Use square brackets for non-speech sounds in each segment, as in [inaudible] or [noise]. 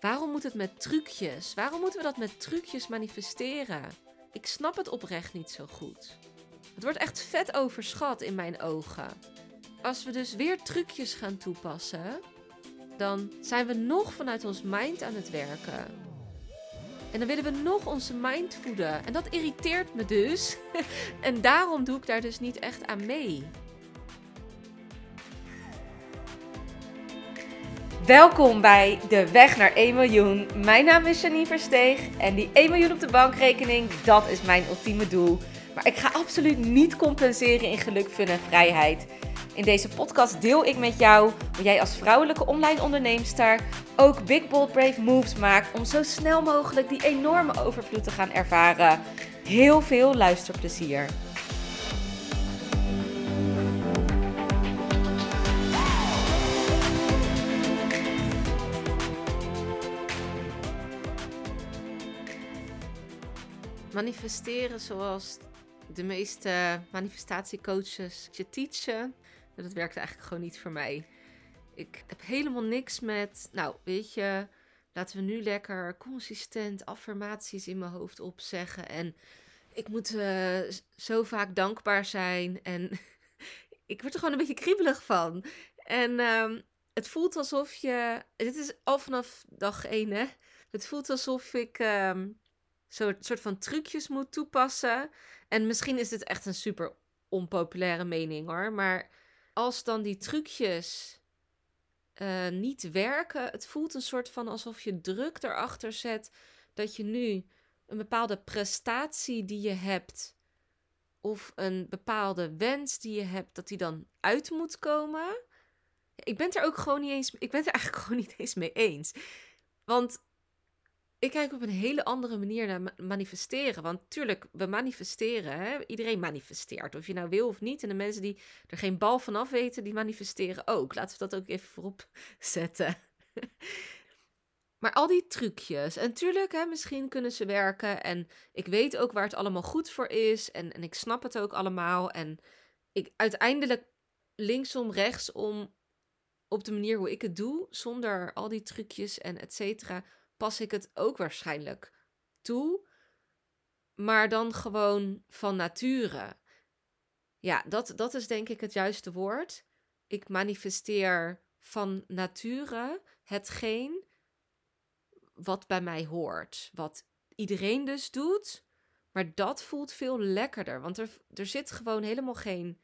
Waarom moet het met trucjes? Waarom moeten we dat met trucjes manifesteren? Ik snap het oprecht niet zo goed. Het wordt echt vet overschat in mijn ogen. Als we dus weer trucjes gaan toepassen, dan zijn we nog vanuit ons mind aan het werken. En dan willen we nog onze mind voeden. En dat irriteert me dus. [laughs] en daarom doe ik daar dus niet echt aan mee. Welkom bij De Weg naar 1 miljoen. Mijn naam is Janine Versteeg en die 1 miljoen op de bankrekening, dat is mijn ultieme doel. Maar ik ga absoluut niet compenseren in geluk, fun en vrijheid. In deze podcast deel ik met jou hoe jij als vrouwelijke online onderneemster ook big bold brave moves maakt om zo snel mogelijk die enorme overvloed te gaan ervaren. Heel veel luisterplezier. Manifesteren zoals de meeste manifestatiecoaches je teachen, dat werkt eigenlijk gewoon niet voor mij. Ik heb helemaal niks met, nou weet je, laten we nu lekker consistent affirmaties in mijn hoofd opzeggen. En ik moet uh, zo vaak dankbaar zijn. En [laughs] ik word er gewoon een beetje kriebelig van. En um, het voelt alsof je, dit is al vanaf dag één hè. Het voelt alsof ik um, soort, soort van trucjes moet toepassen. En misschien is dit echt een super onpopulaire mening hoor. Maar als dan die trucjes uh, niet werken, het voelt een soort van alsof je druk erachter zet dat je nu een bepaalde prestatie die je hebt of een bepaalde wens die je hebt, dat die dan uit moet komen. Ik ben er ook gewoon niet eens. Ik ben er eigenlijk [laughs] gewoon niet eens mee eens. Want ik kijk op een hele andere manier naar manifesteren. Want tuurlijk, we manifesteren. Hè? Iedereen manifesteert. Of je nou wil of niet. En de mensen die er geen bal van af weten, die manifesteren ook. Laten we dat ook even voorop zetten. [laughs] maar al die trucjes. En tuurlijk, hè, misschien kunnen ze werken. En ik weet ook waar het allemaal goed voor is. En, en ik snap het ook allemaal. En ik uiteindelijk linksom, rechtsom. Op de manier hoe ik het doe, zonder al die trucjes en et cetera, pas ik het ook waarschijnlijk toe. Maar dan gewoon van nature. Ja, dat, dat is denk ik het juiste woord. Ik manifesteer van nature hetgeen wat bij mij hoort. Wat iedereen dus doet. Maar dat voelt veel lekkerder. Want er, er zit gewoon helemaal geen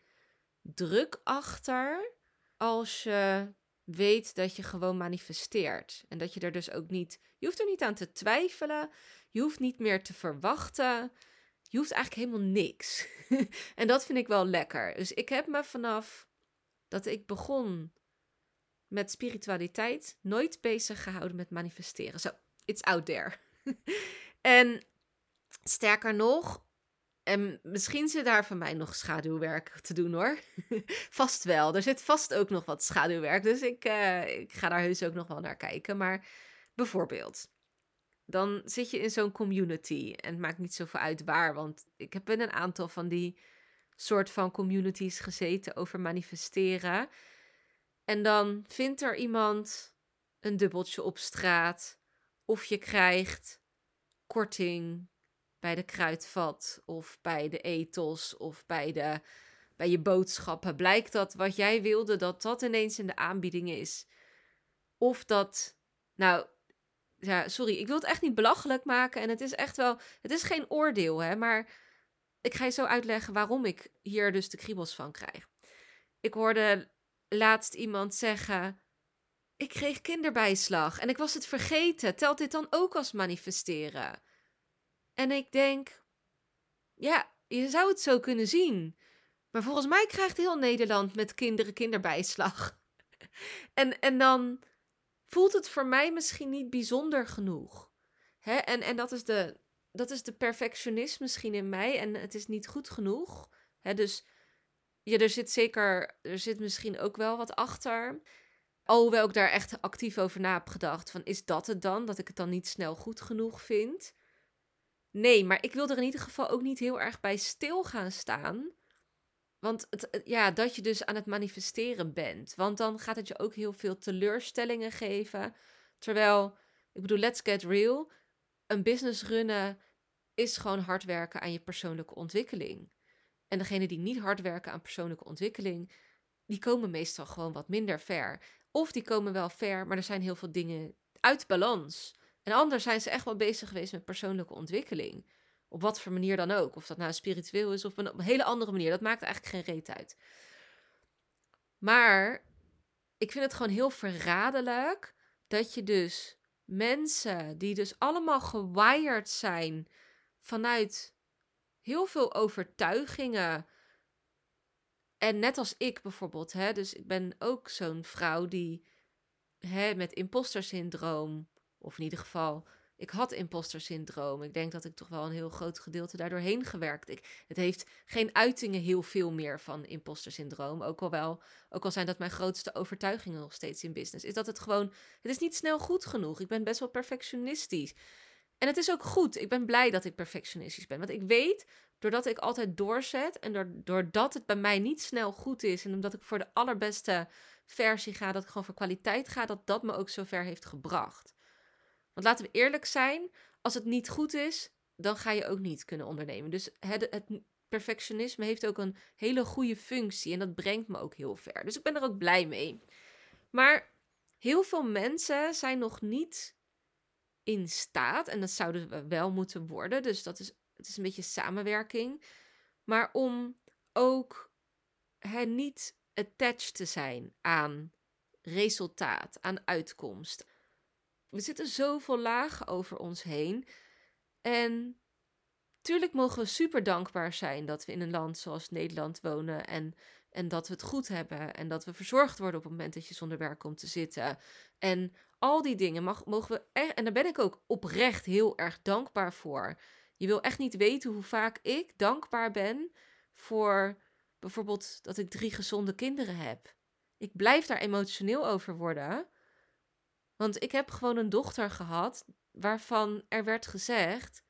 druk achter. Als je weet dat je gewoon manifesteert. En dat je er dus ook niet, je hoeft er niet aan te twijfelen. Je hoeft niet meer te verwachten. Je hoeft eigenlijk helemaal niks. [laughs] en dat vind ik wel lekker. Dus ik heb me vanaf dat ik begon met spiritualiteit nooit bezig gehouden met manifesteren. Zo, it's out there. [laughs] en sterker nog, en misschien zit daar van mij nog schaduwwerk te doen hoor. [laughs] vast wel. Er zit vast ook nog wat schaduwwerk. Dus ik, uh, ik ga daar heus ook nog wel naar kijken. Maar bijvoorbeeld, dan zit je in zo'n community. En het maakt niet zoveel uit waar. Want ik heb in een aantal van die soort van communities gezeten over manifesteren. En dan vindt er iemand een dubbeltje op straat. Of je krijgt korting bij de kruidvat of bij de ethos of bij, de, bij je boodschappen. Blijkt dat wat jij wilde, dat dat ineens in de aanbieding is. Of dat, nou, ja, sorry, ik wil het echt niet belachelijk maken. En het is echt wel, het is geen oordeel, hè, maar ik ga je zo uitleggen waarom ik hier dus de kriebels van krijg. Ik hoorde laatst iemand zeggen. Ik kreeg kinderbijslag en ik was het vergeten. Telt dit dan ook als manifesteren? En ik denk, ja, je zou het zo kunnen zien. Maar volgens mij krijgt heel Nederland met kinderen kinderbijslag. [laughs] en, en dan voelt het voor mij misschien niet bijzonder genoeg. Hè? En, en dat, is de, dat is de perfectionist misschien in mij. En het is niet goed genoeg. Hè? Dus ja, er zit zeker, er zit misschien ook wel wat achter. Alhoewel ik daar echt actief over na heb gedacht. Van is dat het dan? Dat ik het dan niet snel goed genoeg vind? Nee, maar ik wil er in ieder geval ook niet heel erg bij stil gaan staan. Want het, ja, dat je dus aan het manifesteren bent. Want dan gaat het je ook heel veel teleurstellingen geven. Terwijl Ik bedoel, let's get real. Een business runnen is gewoon hard werken aan je persoonlijke ontwikkeling. En degene die niet hard werken aan persoonlijke ontwikkeling, die komen meestal gewoon wat minder ver. Of die komen wel ver, maar er zijn heel veel dingen uit balans. En anders zijn ze echt wel bezig geweest met persoonlijke ontwikkeling. Op wat voor manier dan ook. Of dat nou spiritueel is of op een hele andere manier. Dat maakt eigenlijk geen reet uit. Maar ik vind het gewoon heel verraderlijk dat je dus mensen die dus allemaal gewired zijn vanuit heel veel overtuigingen. En net als ik bijvoorbeeld, hè, dus ik ben ook zo'n vrouw die hè, met imposter syndroom, of in ieder geval ik had imposter syndroom. Ik denk dat ik toch wel een heel groot gedeelte daardoor heen gewerkt. Ik, het heeft geen uitingen heel veel meer van imposter syndroom. Ook al wel, ook al zijn dat mijn grootste overtuigingen nog steeds in business. Is dat het gewoon, het is niet snel goed genoeg. Ik ben best wel perfectionistisch. En het is ook goed. Ik ben blij dat ik perfectionistisch ben. Want ik weet, doordat ik altijd doorzet en doordat het bij mij niet snel goed is en omdat ik voor de allerbeste versie ga, dat ik gewoon voor kwaliteit ga, dat dat me ook zo ver heeft gebracht. Want laten we eerlijk zijn, als het niet goed is, dan ga je ook niet kunnen ondernemen. Dus het, het perfectionisme heeft ook een hele goede functie en dat brengt me ook heel ver. Dus ik ben er ook blij mee. Maar heel veel mensen zijn nog niet in staat, en dat zouden we wel moeten worden, dus dat is, het is een beetje samenwerking, maar om ook hè, niet attached te zijn aan resultaat, aan uitkomst, we zitten zoveel lagen over ons heen. En tuurlijk mogen we super dankbaar zijn dat we in een land zoals Nederland wonen en, en dat we het goed hebben en dat we verzorgd worden op het moment dat je zonder werk komt te zitten. En al die dingen mag, mogen we echt, en daar ben ik ook oprecht heel erg dankbaar voor. Je wil echt niet weten hoe vaak ik dankbaar ben voor bijvoorbeeld dat ik drie gezonde kinderen heb. Ik blijf daar emotioneel over worden. Want ik heb gewoon een dochter gehad waarvan er werd gezegd,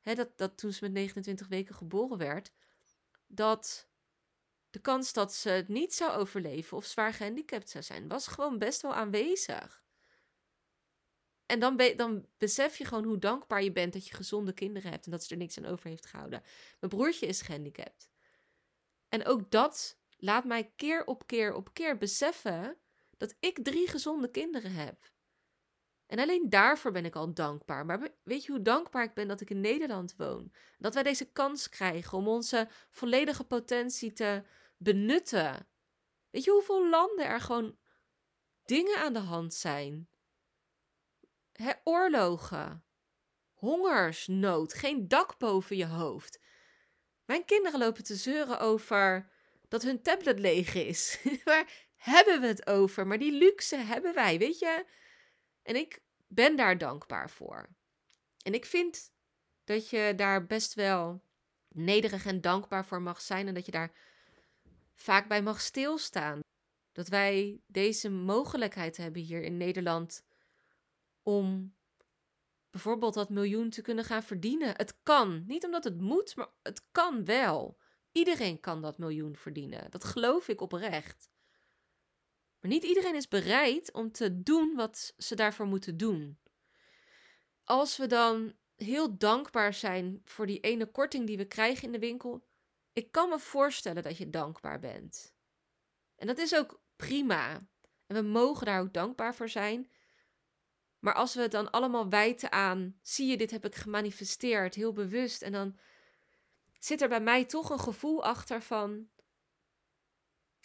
hè, dat, dat toen ze met 29 weken geboren werd, dat de kans dat ze het niet zou overleven of zwaar gehandicapt zou zijn, was gewoon best wel aanwezig. En dan, dan besef je gewoon hoe dankbaar je bent dat je gezonde kinderen hebt en dat ze er niks aan over heeft gehouden. Mijn broertje is gehandicapt. En ook dat laat mij keer op keer op keer beseffen dat ik drie gezonde kinderen heb. En alleen daarvoor ben ik al dankbaar. Maar weet je hoe dankbaar ik ben dat ik in Nederland woon? Dat wij deze kans krijgen om onze volledige potentie te benutten. Weet je hoeveel landen er gewoon dingen aan de hand zijn? Oorlogen, hongersnood, geen dak boven je hoofd. Mijn kinderen lopen te zeuren over dat hun tablet leeg is. [laughs] Waar hebben we het over? Maar die luxe hebben wij, weet je? En ik ben daar dankbaar voor. En ik vind dat je daar best wel nederig en dankbaar voor mag zijn en dat je daar vaak bij mag stilstaan. Dat wij deze mogelijkheid hebben hier in Nederland om bijvoorbeeld dat miljoen te kunnen gaan verdienen. Het kan. Niet omdat het moet, maar het kan wel. Iedereen kan dat miljoen verdienen. Dat geloof ik oprecht. Niet iedereen is bereid om te doen wat ze daarvoor moeten doen. Als we dan heel dankbaar zijn voor die ene korting die we krijgen in de winkel, ik kan me voorstellen dat je dankbaar bent. En dat is ook prima. En we mogen daar ook dankbaar voor zijn. Maar als we het dan allemaal wijten aan, zie je, dit heb ik gemanifesteerd, heel bewust. En dan zit er bij mij toch een gevoel achter van,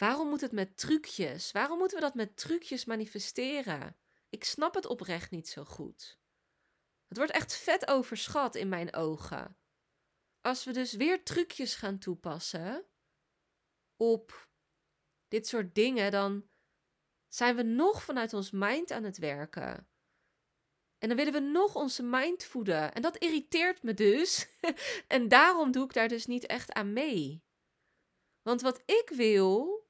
Waarom moet het met trucjes? Waarom moeten we dat met trucjes manifesteren? Ik snap het oprecht niet zo goed. Het wordt echt vet overschat in mijn ogen. Als we dus weer trucjes gaan toepassen op dit soort dingen, dan zijn we nog vanuit ons mind aan het werken. En dan willen we nog onze mind voeden. En dat irriteert me dus. [laughs] en daarom doe ik daar dus niet echt aan mee. Want wat ik wil,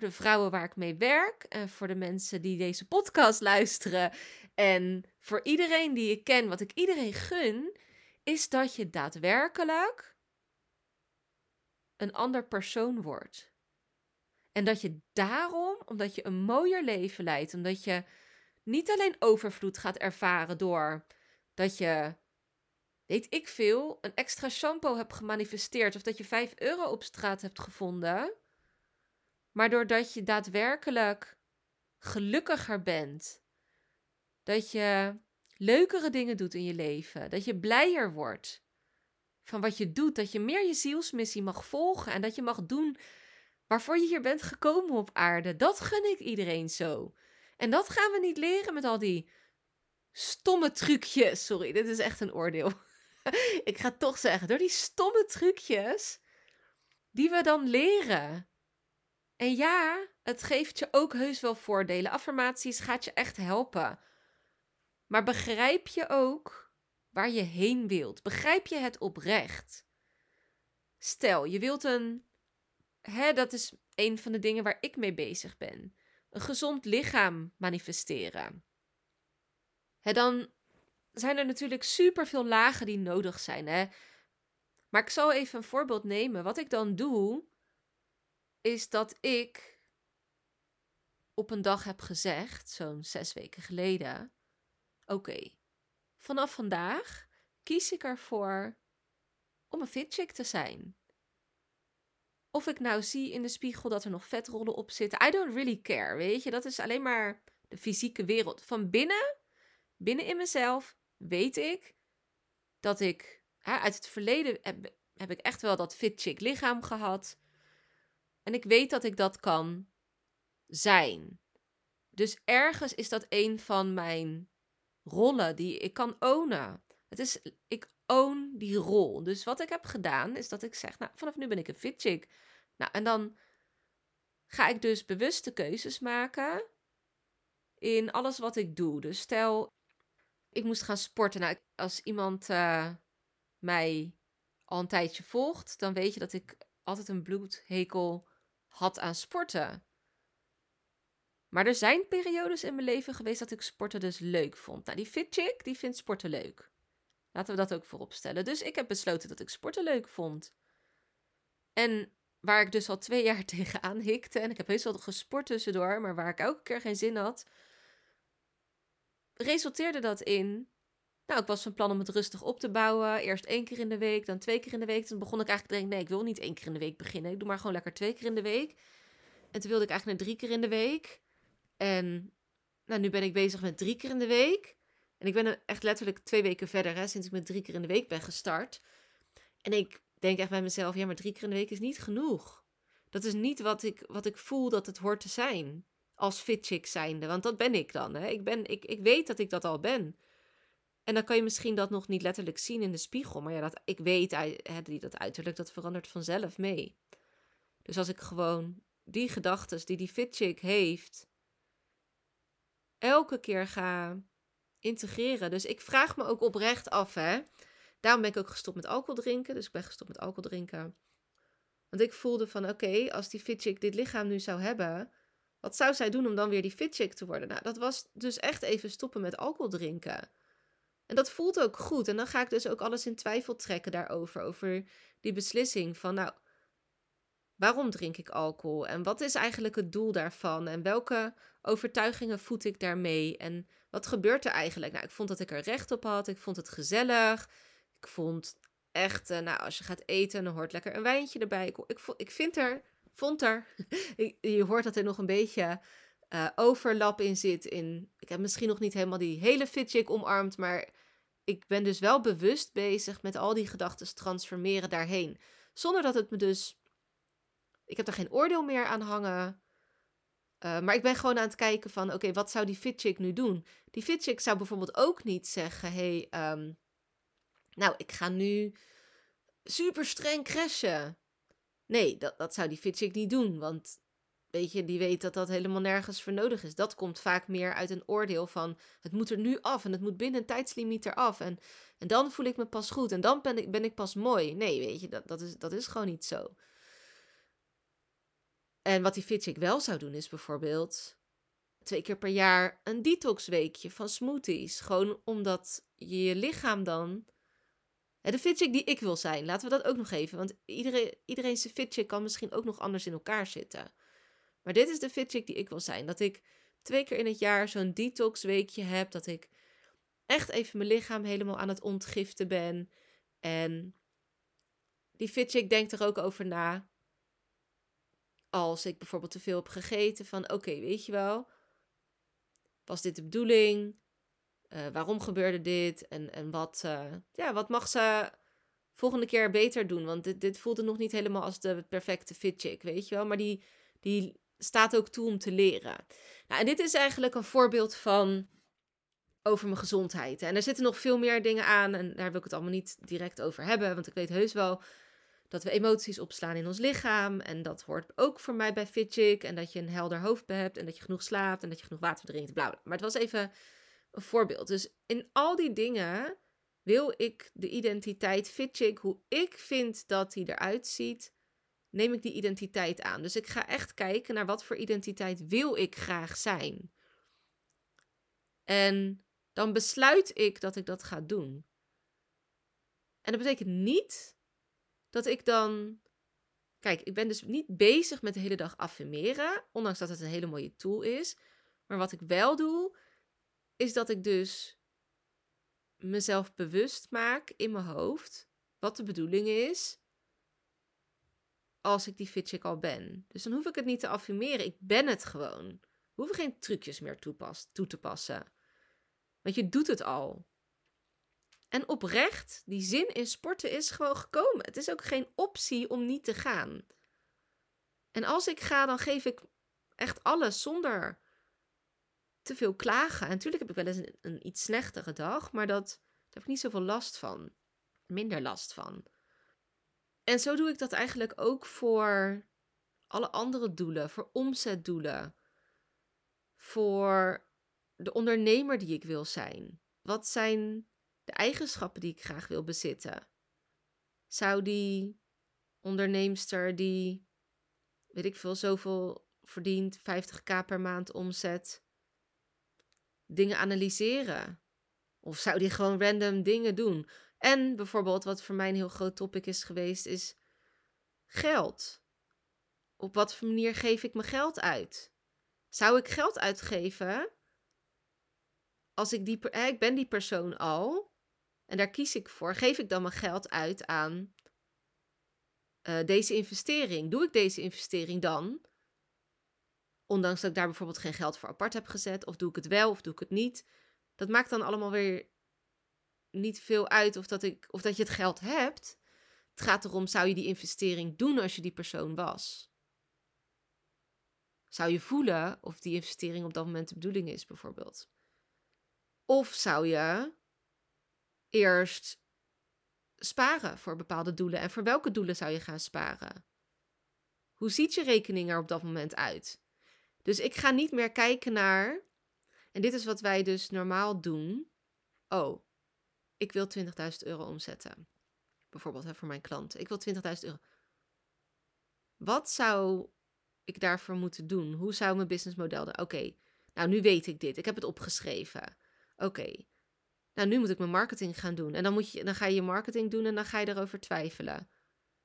de vrouwen waar ik mee werk en voor de mensen die deze podcast luisteren en voor iedereen die ik ken, wat ik iedereen gun, is dat je daadwerkelijk een ander persoon wordt. En dat je daarom, omdat je een mooier leven leidt, omdat je niet alleen overvloed gaat ervaren door dat je, weet ik veel, een extra shampoo hebt gemanifesteerd of dat je 5 euro op straat hebt gevonden, maar doordat je daadwerkelijk gelukkiger bent, dat je leukere dingen doet in je leven, dat je blijer wordt van wat je doet, dat je meer je zielsmissie mag volgen en dat je mag doen waarvoor je hier bent gekomen op aarde. Dat gun ik iedereen zo. En dat gaan we niet leren met al die stomme trucjes. Sorry, dit is echt een oordeel. [laughs] ik ga toch zeggen, door die stomme trucjes die we dan leren. En ja, het geeft je ook heus wel voordelen. Affirmaties gaat je echt helpen. Maar begrijp je ook waar je heen wilt? Begrijp je het oprecht? Stel, je wilt een. Hè, dat is een van de dingen waar ik mee bezig ben. Een gezond lichaam manifesteren. Hè, dan zijn er natuurlijk superveel lagen die nodig zijn. Hè? Maar ik zal even een voorbeeld nemen. Wat ik dan doe, is dat ik op een dag heb gezegd, zo'n zes weken geleden: Oké, vanaf vandaag kies ik ervoor om een fitchick te zijn. Of ik nou zie in de spiegel dat er nog vetrollen op zitten. I don't really care, weet je. Dat is alleen maar de fysieke wereld. Van binnen, binnen in mezelf, weet ik dat ik... Hè, uit het verleden heb, heb ik echt wel dat fit chick lichaam gehad. En ik weet dat ik dat kan zijn. Dus ergens is dat een van mijn rollen die ik kan ownen. Het is, ik own die rol. Dus wat ik heb gedaan is dat ik zeg, nou, vanaf nu ben ik een fit chick. Nou, en dan ga ik dus bewuste keuzes maken in alles wat ik doe. Dus stel, ik moest gaan sporten. Nou, als iemand uh, mij al een tijdje volgt, dan weet je dat ik altijd een bloedhekel had aan sporten. Maar er zijn periodes in mijn leven geweest dat ik sporten dus leuk vond. Nou, die fit chick, die vindt sporten leuk. Laten we dat ook voorop stellen. Dus ik heb besloten dat ik sporten leuk vond. En waar ik dus al twee jaar [laughs] tegenaan hikte, en ik heb heus wel gesport tussendoor, maar waar ik elke keer geen zin had, resulteerde dat in. Nou, ik was van plan om het rustig op te bouwen. Eerst één keer in de week, dan twee keer in de week. Toen begon ik eigenlijk te denken: nee, ik wil niet één keer in de week beginnen. Ik doe maar gewoon lekker twee keer in de week. En toen wilde ik eigenlijk naar drie keer in de week. En nou, nu ben ik bezig met drie keer in de week. En ik ben echt letterlijk twee weken verder, hè, sinds ik met drie keer in de week ben gestart. En ik denk echt bij mezelf, ja, maar drie keer in de week is niet genoeg. Dat is niet wat ik, wat ik voel dat het hoort te zijn. Als fit chick zijnde. Want dat ben ik dan. Hè. Ik, ben, ik, ik weet dat ik dat al ben. En dan kan je misschien dat nog niet letterlijk zien in de spiegel. Maar ja, dat, ik weet hè, dat uiterlijk, dat verandert vanzelf mee. Dus als ik gewoon die gedachten die die fit chick heeft, elke keer ga integreren. Dus ik vraag me ook oprecht af, hè. Daarom ben ik ook gestopt met alcohol drinken. Dus ik ben gestopt met alcohol drinken. Want ik voelde van, oké, als die fitchick dit lichaam nu zou hebben... wat zou zij doen om dan weer die fitchick te worden? Nou, dat was dus echt even stoppen met alcohol drinken. En dat voelt ook goed. En dan ga ik dus ook alles in twijfel trekken daarover. Over die beslissing van, nou, waarom drink ik alcohol? En wat is eigenlijk het doel daarvan? En welke overtuigingen voed ik daarmee? En wat gebeurt er eigenlijk? Nou, ik vond dat ik er recht op had. Ik vond het gezellig. Ik vond echt, uh, nou, als je gaat eten, dan hoort lekker een wijntje erbij. Ik, ik, ik vind er, vond er, [laughs] je hoort dat er nog een beetje uh, overlap in zit. In, ik heb misschien nog niet helemaal die hele fitchick omarmd, maar ik ben dus wel bewust bezig met al die gedachten transformeren daarheen. Zonder dat het me dus, ik heb er geen oordeel meer aan hangen. Uh, maar ik ben gewoon aan het kijken van, oké, wat zou die fitchick nu doen? Die fitchick zou bijvoorbeeld ook niet zeggen, hey, um, nou, ik ga nu super streng crashen. Nee, dat, dat zou die fitchick niet doen, want weet je, die weet dat dat helemaal nergens voor nodig is. Dat komt vaak meer uit een oordeel van, het moet er nu af en het moet binnen een tijdslimiet eraf. En, en dan voel ik me pas goed en dan ben ik, ben ik pas mooi. Nee, weet je, dat, dat, is, dat is gewoon niet zo. En wat die fitchick wel zou doen is bijvoorbeeld twee keer per jaar een detoxweekje van smoothies. Gewoon omdat je je lichaam dan... De fitchick die ik wil zijn, laten we dat ook nog even. Want iedereen, iedereen zijn fitchick kan misschien ook nog anders in elkaar zitten. Maar dit is de fitchick die ik wil zijn. Dat ik twee keer in het jaar zo'n detox weekje heb. Dat ik echt even mijn lichaam helemaal aan het ontgiften ben. En die fitchick denkt er ook over na. Als ik bijvoorbeeld te veel heb gegeten, van oké, weet je wel, was dit de bedoeling? Uh, waarom gebeurde dit? En, en wat, uh, ja, wat mag ze volgende keer beter doen? Want dit, dit voelde nog niet helemaal als de perfecte fitchick, weet je wel. Maar die, die staat ook toe om te leren. Nou, en dit is eigenlijk een voorbeeld van over mijn gezondheid. En er zitten nog veel meer dingen aan en daar wil ik het allemaal niet direct over hebben, want ik weet heus wel dat we emoties opslaan in ons lichaam en dat hoort ook voor mij bij Fitchick en dat je een helder hoofd hebt en dat je genoeg slaapt en dat je genoeg water drinkt, bla, bla. Maar het was even een voorbeeld. Dus in al die dingen wil ik de identiteit Fitchick, hoe ik vind dat die eruit ziet, neem ik die identiteit aan. Dus ik ga echt kijken naar wat voor identiteit wil ik graag zijn. En dan besluit ik dat ik dat ga doen. En dat betekent niet dat ik dan. Kijk, ik ben dus niet bezig met de hele dag affirmeren, ondanks dat het een hele mooie tool is. Maar wat ik wel doe, is dat ik dus mezelf bewust maak in mijn hoofd wat de bedoeling is als ik die fitcheck al ben. Dus dan hoef ik het niet te affirmeren, ik ben het gewoon. We hoeven geen trucjes meer toe te passen. Want je doet het al. En oprecht, die zin in sporten is gewoon gekomen. Het is ook geen optie om niet te gaan. En als ik ga, dan geef ik echt alles zonder te veel klagen. En natuurlijk heb ik wel eens een, een iets slechtere dag, maar dat, daar heb ik niet zoveel last van. Minder last van. En zo doe ik dat eigenlijk ook voor alle andere doelen, voor omzetdoelen, voor de ondernemer die ik wil zijn? Wat zijn de eigenschappen die ik graag wil bezitten? Zou die onderneemster die, weet ik veel, zoveel verdient, 50k per maand omzet, dingen analyseren? Of zou die gewoon random dingen doen? En bijvoorbeeld, wat voor mij een heel groot topic is geweest, is geld. Op wat voor manier geef ik mijn geld uit? Zou ik geld uitgeven als ik die, ik ben die persoon al en daar kies ik voor, geef ik dan mijn geld uit aan uh, deze investering? Doe ik deze investering dan? Ondanks dat ik daar bijvoorbeeld geen geld voor apart heb gezet, of doe ik het wel of doe ik het niet? Dat maakt dan allemaal weer niet veel uit of dat, ik, of dat je het geld hebt. Het gaat erom, zou je die investering doen als je die persoon was? Zou je voelen of die investering op dat moment de bedoeling is, bijvoorbeeld? Of zou je eerst sparen voor bepaalde doelen? En voor welke doelen zou je gaan sparen? Hoe ziet je rekening er op dat moment uit? Dus ik ga niet meer kijken naar. En dit is wat wij dus normaal doen. Oh, ik wil 20.000 euro omzetten. Bijvoorbeeld hè, voor mijn klanten. Ik wil 20.000 euro. Wat zou ik daarvoor moeten doen? Hoe zou mijn businessmodel er? Oké, nou nu weet ik dit. Ik heb het opgeschreven. Oké, nou nu moet ik mijn marketing gaan doen. En dan, moet je, dan ga je je marketing doen en dan ga je erover twijfelen. En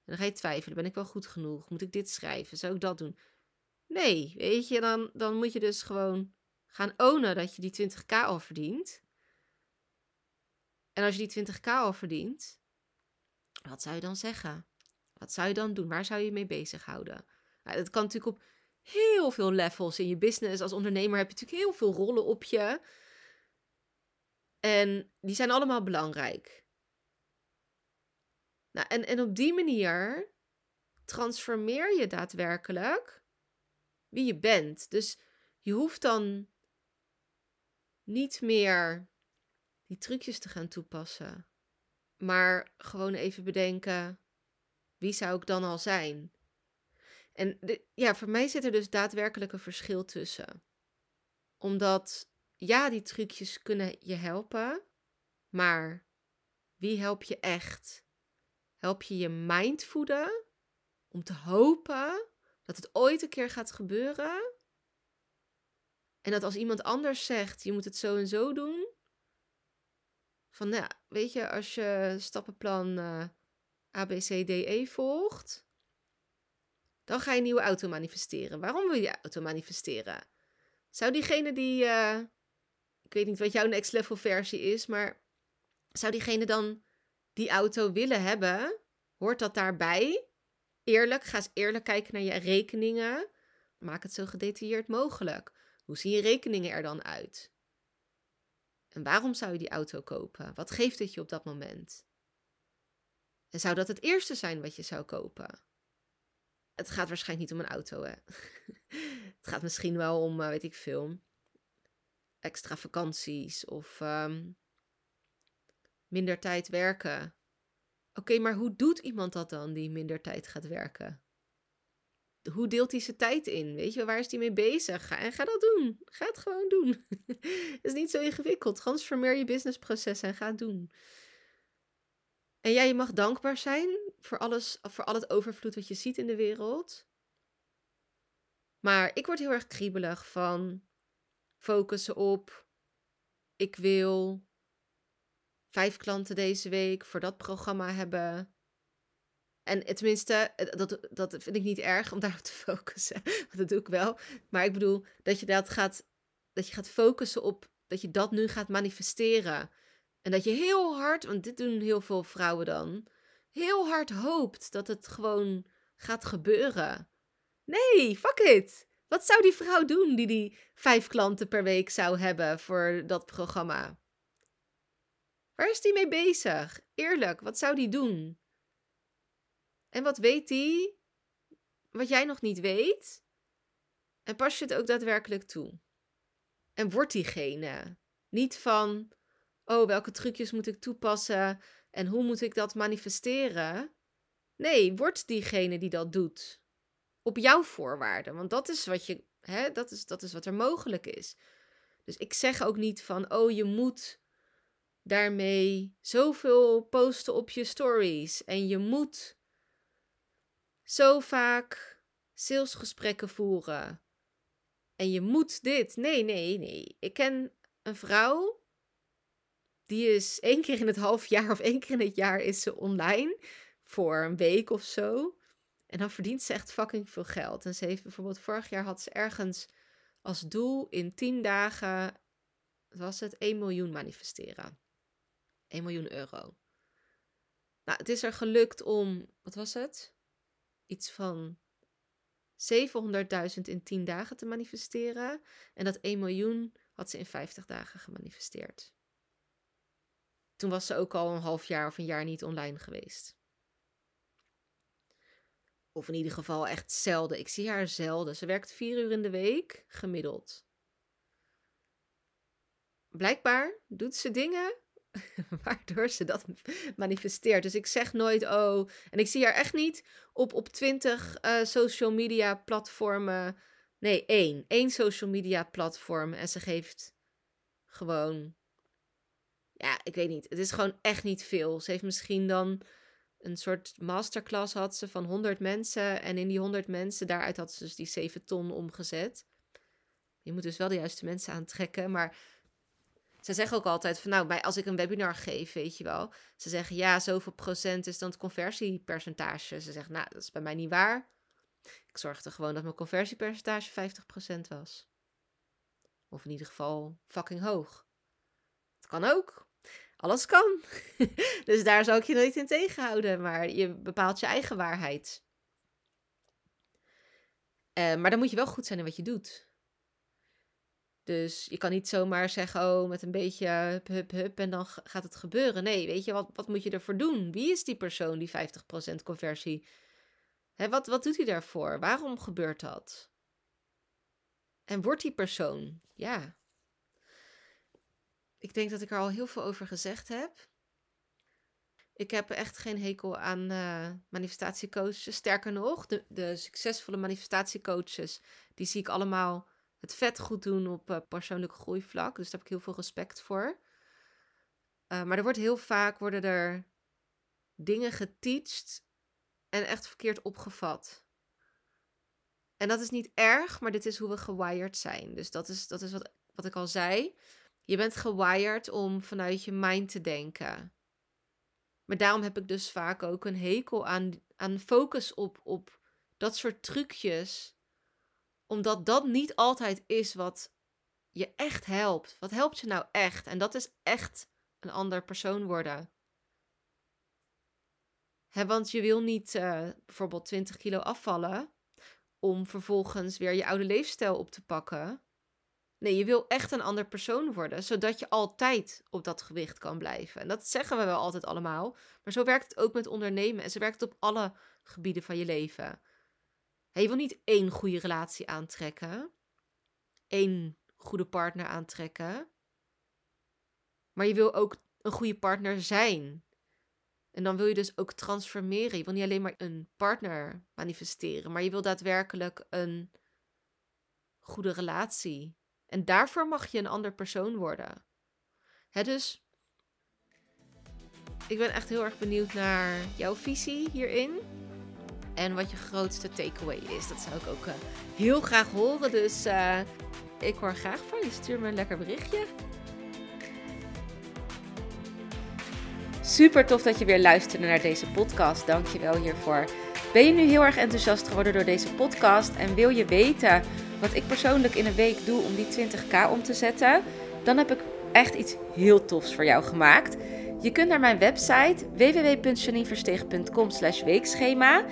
dan ga je twijfelen, ben ik wel goed genoeg? Moet ik dit schrijven? Zou ik dat doen? Nee, weet je, dan, dan moet je dus gewoon gaan ownen dat je die 20k al verdient. En als je die 20k al verdient, wat zou je dan zeggen? Wat zou je dan doen? Waar zou je je mee bezighouden? Nou, dat kan natuurlijk op heel veel levels in je business. Als ondernemer heb je natuurlijk heel veel rollen op je. En die zijn allemaal belangrijk. Nou, en, en op die manier transformeer je daadwerkelijk wie je bent. Dus je hoeft dan niet meer die trucjes te gaan toepassen. Maar gewoon even bedenken, wie zou ik dan al zijn? En de, ja, voor mij zit er dus daadwerkelijk een verschil tussen. Omdat ja, die trucjes kunnen je helpen, maar wie help je echt? Help je je mind voeden om te hopen dat het ooit een keer gaat gebeuren? En dat als iemand anders zegt, je moet het zo en zo doen. Van nou, weet je, als je stappenplan uh, eh, ABCDE volgt, dan ga je een nieuwe auto manifesteren. Waarom wil je auto manifesteren? Zou diegene die, eh, ik weet niet wat jouw next level versie is, maar zou diegene dan die auto willen hebben? Hoort dat daarbij? Eerlijk, ga eens eerlijk kijken naar je rekeningen. Maak het zo gedetailleerd mogelijk. Hoe zien je rekeningen er dan uit? En waarom zou je die auto kopen? Wat geeft het je op dat moment? En zou dat het eerste zijn wat je zou kopen? Het gaat waarschijnlijk niet om een auto, hè? [laughs] het gaat misschien wel om, uh, weet ik veel, extra vakanties of um, minder tijd werken. Oké, maar hoe doet iemand dat dan die minder tijd gaat werken? Hoe deelt hij zijn tijd in? Weet je, waar is hij mee bezig? Ga, en ga dat doen. Ga het gewoon doen. Het [laughs] is niet zo ingewikkeld. Transformeer je businessproces en ga het doen. En ja, je mag dankbaar zijn voor, alles, voor al het overvloed wat je ziet in de wereld. Maar ik word heel erg kriebelig van focussen op. Ik wil vijf klanten deze week voor dat programma hebben. En tenminste, dat, dat vind ik niet erg om [laughs] daarop te focussen. Dat doe ik wel. Maar ik bedoel dat je dat gaat, dat je gaat focussen op dat je dat nu gaat manifesteren. En dat je heel hard, want dit doen heel veel vrouwen dan, heel hard hoopt dat het gewoon gaat gebeuren. Nee, fuck it. Wat zou die vrouw doen die die vijf klanten per week zou hebben voor dat programma? Waar is die mee bezig? Eerlijk, wat zou die doen? En wat weet die? Wat jij nog niet weet? En pas je het ook daadwerkelijk toe? En wordt diegene niet van, oh, welke trucjes moet ik toepassen en hoe moet ik dat manifesteren? Nee, word diegene die dat doet. Op jouw voorwaarden, want dat is wat je, hè, dat is, dat is wat er mogelijk is. Dus ik zeg ook niet van, oh, je moet daarmee zoveel posten op je stories en je moet zo vaak salesgesprekken voeren. En je moet dit. Nee, nee, nee. Ik ken een vrouw die is één keer in het half jaar of één keer in het jaar is ze online voor een week of zo. En dan verdient ze echt fucking veel geld. En ze heeft bijvoorbeeld vorig jaar had ze ergens als doel in 10 dagen was het 1 miljoen manifesteren. 1 miljoen euro. Nou, het is er gelukt om, wat was het? Iets van 700.000 in 10 dagen te manifesteren. En dat 1 miljoen had ze in 50 dagen gemanifesteerd. Toen was ze ook al een half jaar of een jaar niet online geweest. Of in ieder geval echt zelden. Ik zie haar zelden. Ze werkt vier uur in de week, gemiddeld. Blijkbaar doet ze dingen [laughs] waardoor ze dat manifesteert. Dus ik zeg nooit, oh. En ik zie haar echt niet op, op twintig uh, social media platformen. Nee, één. Één social media platform. En ze geeft gewoon ja, ik weet niet. Het is gewoon echt niet veel. Ze heeft misschien dan een soort masterclass had ze van 100 mensen. En in die 100 mensen, daaruit had ze dus die 7 ton omgezet. Je moet dus wel de juiste mensen aantrekken. Maar ze zeggen ook altijd van nou, bij, als ik een webinar geef, weet je wel. Ze zeggen ja, zoveel procent is dan het conversiepercentage. Ze zeggen nou, dat is bij mij niet waar. Ik zorgde gewoon dat mijn conversiepercentage 50% was. Of in ieder geval fucking hoog. Het kan ook. Alles kan. [laughs] dus daar zou ik je nooit in tegenhouden. Maar je bepaalt je eigen waarheid. Uh, maar dan moet je wel goed zijn in wat je doet. Dus je kan niet zomaar zeggen, oh, met een beetje hup, hup, hup en dan gaat het gebeuren. Nee, weet je, wat, wat moet je ervoor doen? Wie is die persoon, die 50% conversie? Hè, wat, wat doet hij daarvoor? Waarom gebeurt dat? En wordt die persoon, ja, ik denk dat ik er al heel veel over gezegd heb. Ik heb echt geen hekel aan uh, manifestatiecoaches. Sterker nog, de, de, succesvolle manifestatiecoaches, die zie ik allemaal het vet goed doen op uh, persoonlijke groeivlak. Dus daar heb ik heel veel respect voor. Uh, maar er wordt heel vaak worden er dingen geteacht en echt verkeerd opgevat. En dat is niet erg, maar dit is hoe we gewired zijn. Dus dat is, dat is wat, wat ik al zei. Je bent gewired om vanuit je mind te denken. Maar daarom heb ik dus vaak ook een hekel aan, aan focus op, op dat soort trucjes. Omdat dat niet altijd is wat je echt helpt. Wat helpt je nou echt? En dat is echt een ander persoon worden. want je wil niet uh, bijvoorbeeld 20 kilo afvallen om vervolgens weer je oude leefstijl op te pakken. Nee, je wil echt een ander persoon worden, zodat je altijd op dat gewicht kan blijven. En dat zeggen we wel altijd allemaal, maar zo werkt het ook met ondernemen en zo werkt het op alle gebieden van je leven. Je wil niet één goede relatie aantrekken, één goede partner aantrekken, maar je wil ook een goede partner zijn. En dan wil je dus ook transformeren. Je wil niet alleen maar een partner manifesteren, maar je wil daadwerkelijk een goede relatie. En daarvoor mag je een ander persoon worden. Dus ik ben echt heel erg benieuwd naar jouw visie hierin. En wat je grootste takeaway is. Dat zou ik ook uh, heel graag horen. Dus uh, ik hoor graag van je. Stuur me een lekker berichtje. Super tof dat je weer luisterde naar deze podcast. Dank je wel hiervoor. Ben je nu heel erg enthousiast geworden door deze podcast en wil je weten wat ik persoonlijk in een week doe om die 20k om te zetten? Dan heb ik echt iets heel tofs voor jou gemaakt. Je kunt naar mijn website www.janineverstegen.com weekschema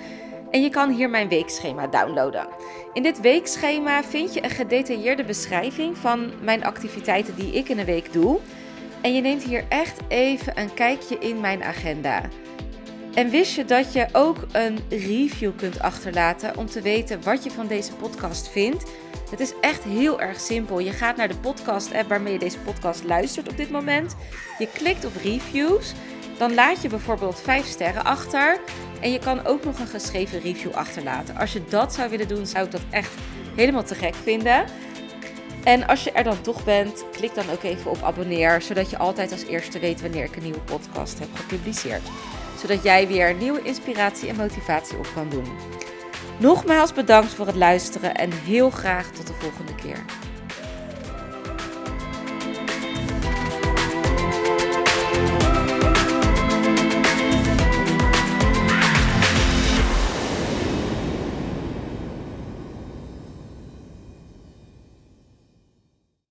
en je kan hier mijn weekschema downloaden. In dit weekschema vind je een gedetailleerde beschrijving van mijn activiteiten die ik in een week doe. En je neemt hier echt even een kijkje in mijn agenda. En wist je dat je ook een review kunt achterlaten om te weten wat je van deze podcast vindt? Het is echt heel erg simpel. Je gaat naar de podcast-app waarmee je deze podcast luistert op dit moment. Je klikt op reviews. Dan laat je bijvoorbeeld 5 sterren achter. En je kan ook nog een geschreven review achterlaten. Als je dat zou willen doen, zou ik dat echt helemaal te gek vinden. En als je er dan toch bent, klik dan ook even op abonneer, zodat je altijd als eerste weet wanneer ik een nieuwe podcast heb gepubliceerd. Zodat jij weer nieuwe inspiratie en motivatie op kan doen. Nogmaals bedankt voor het luisteren en heel graag tot de volgende keer.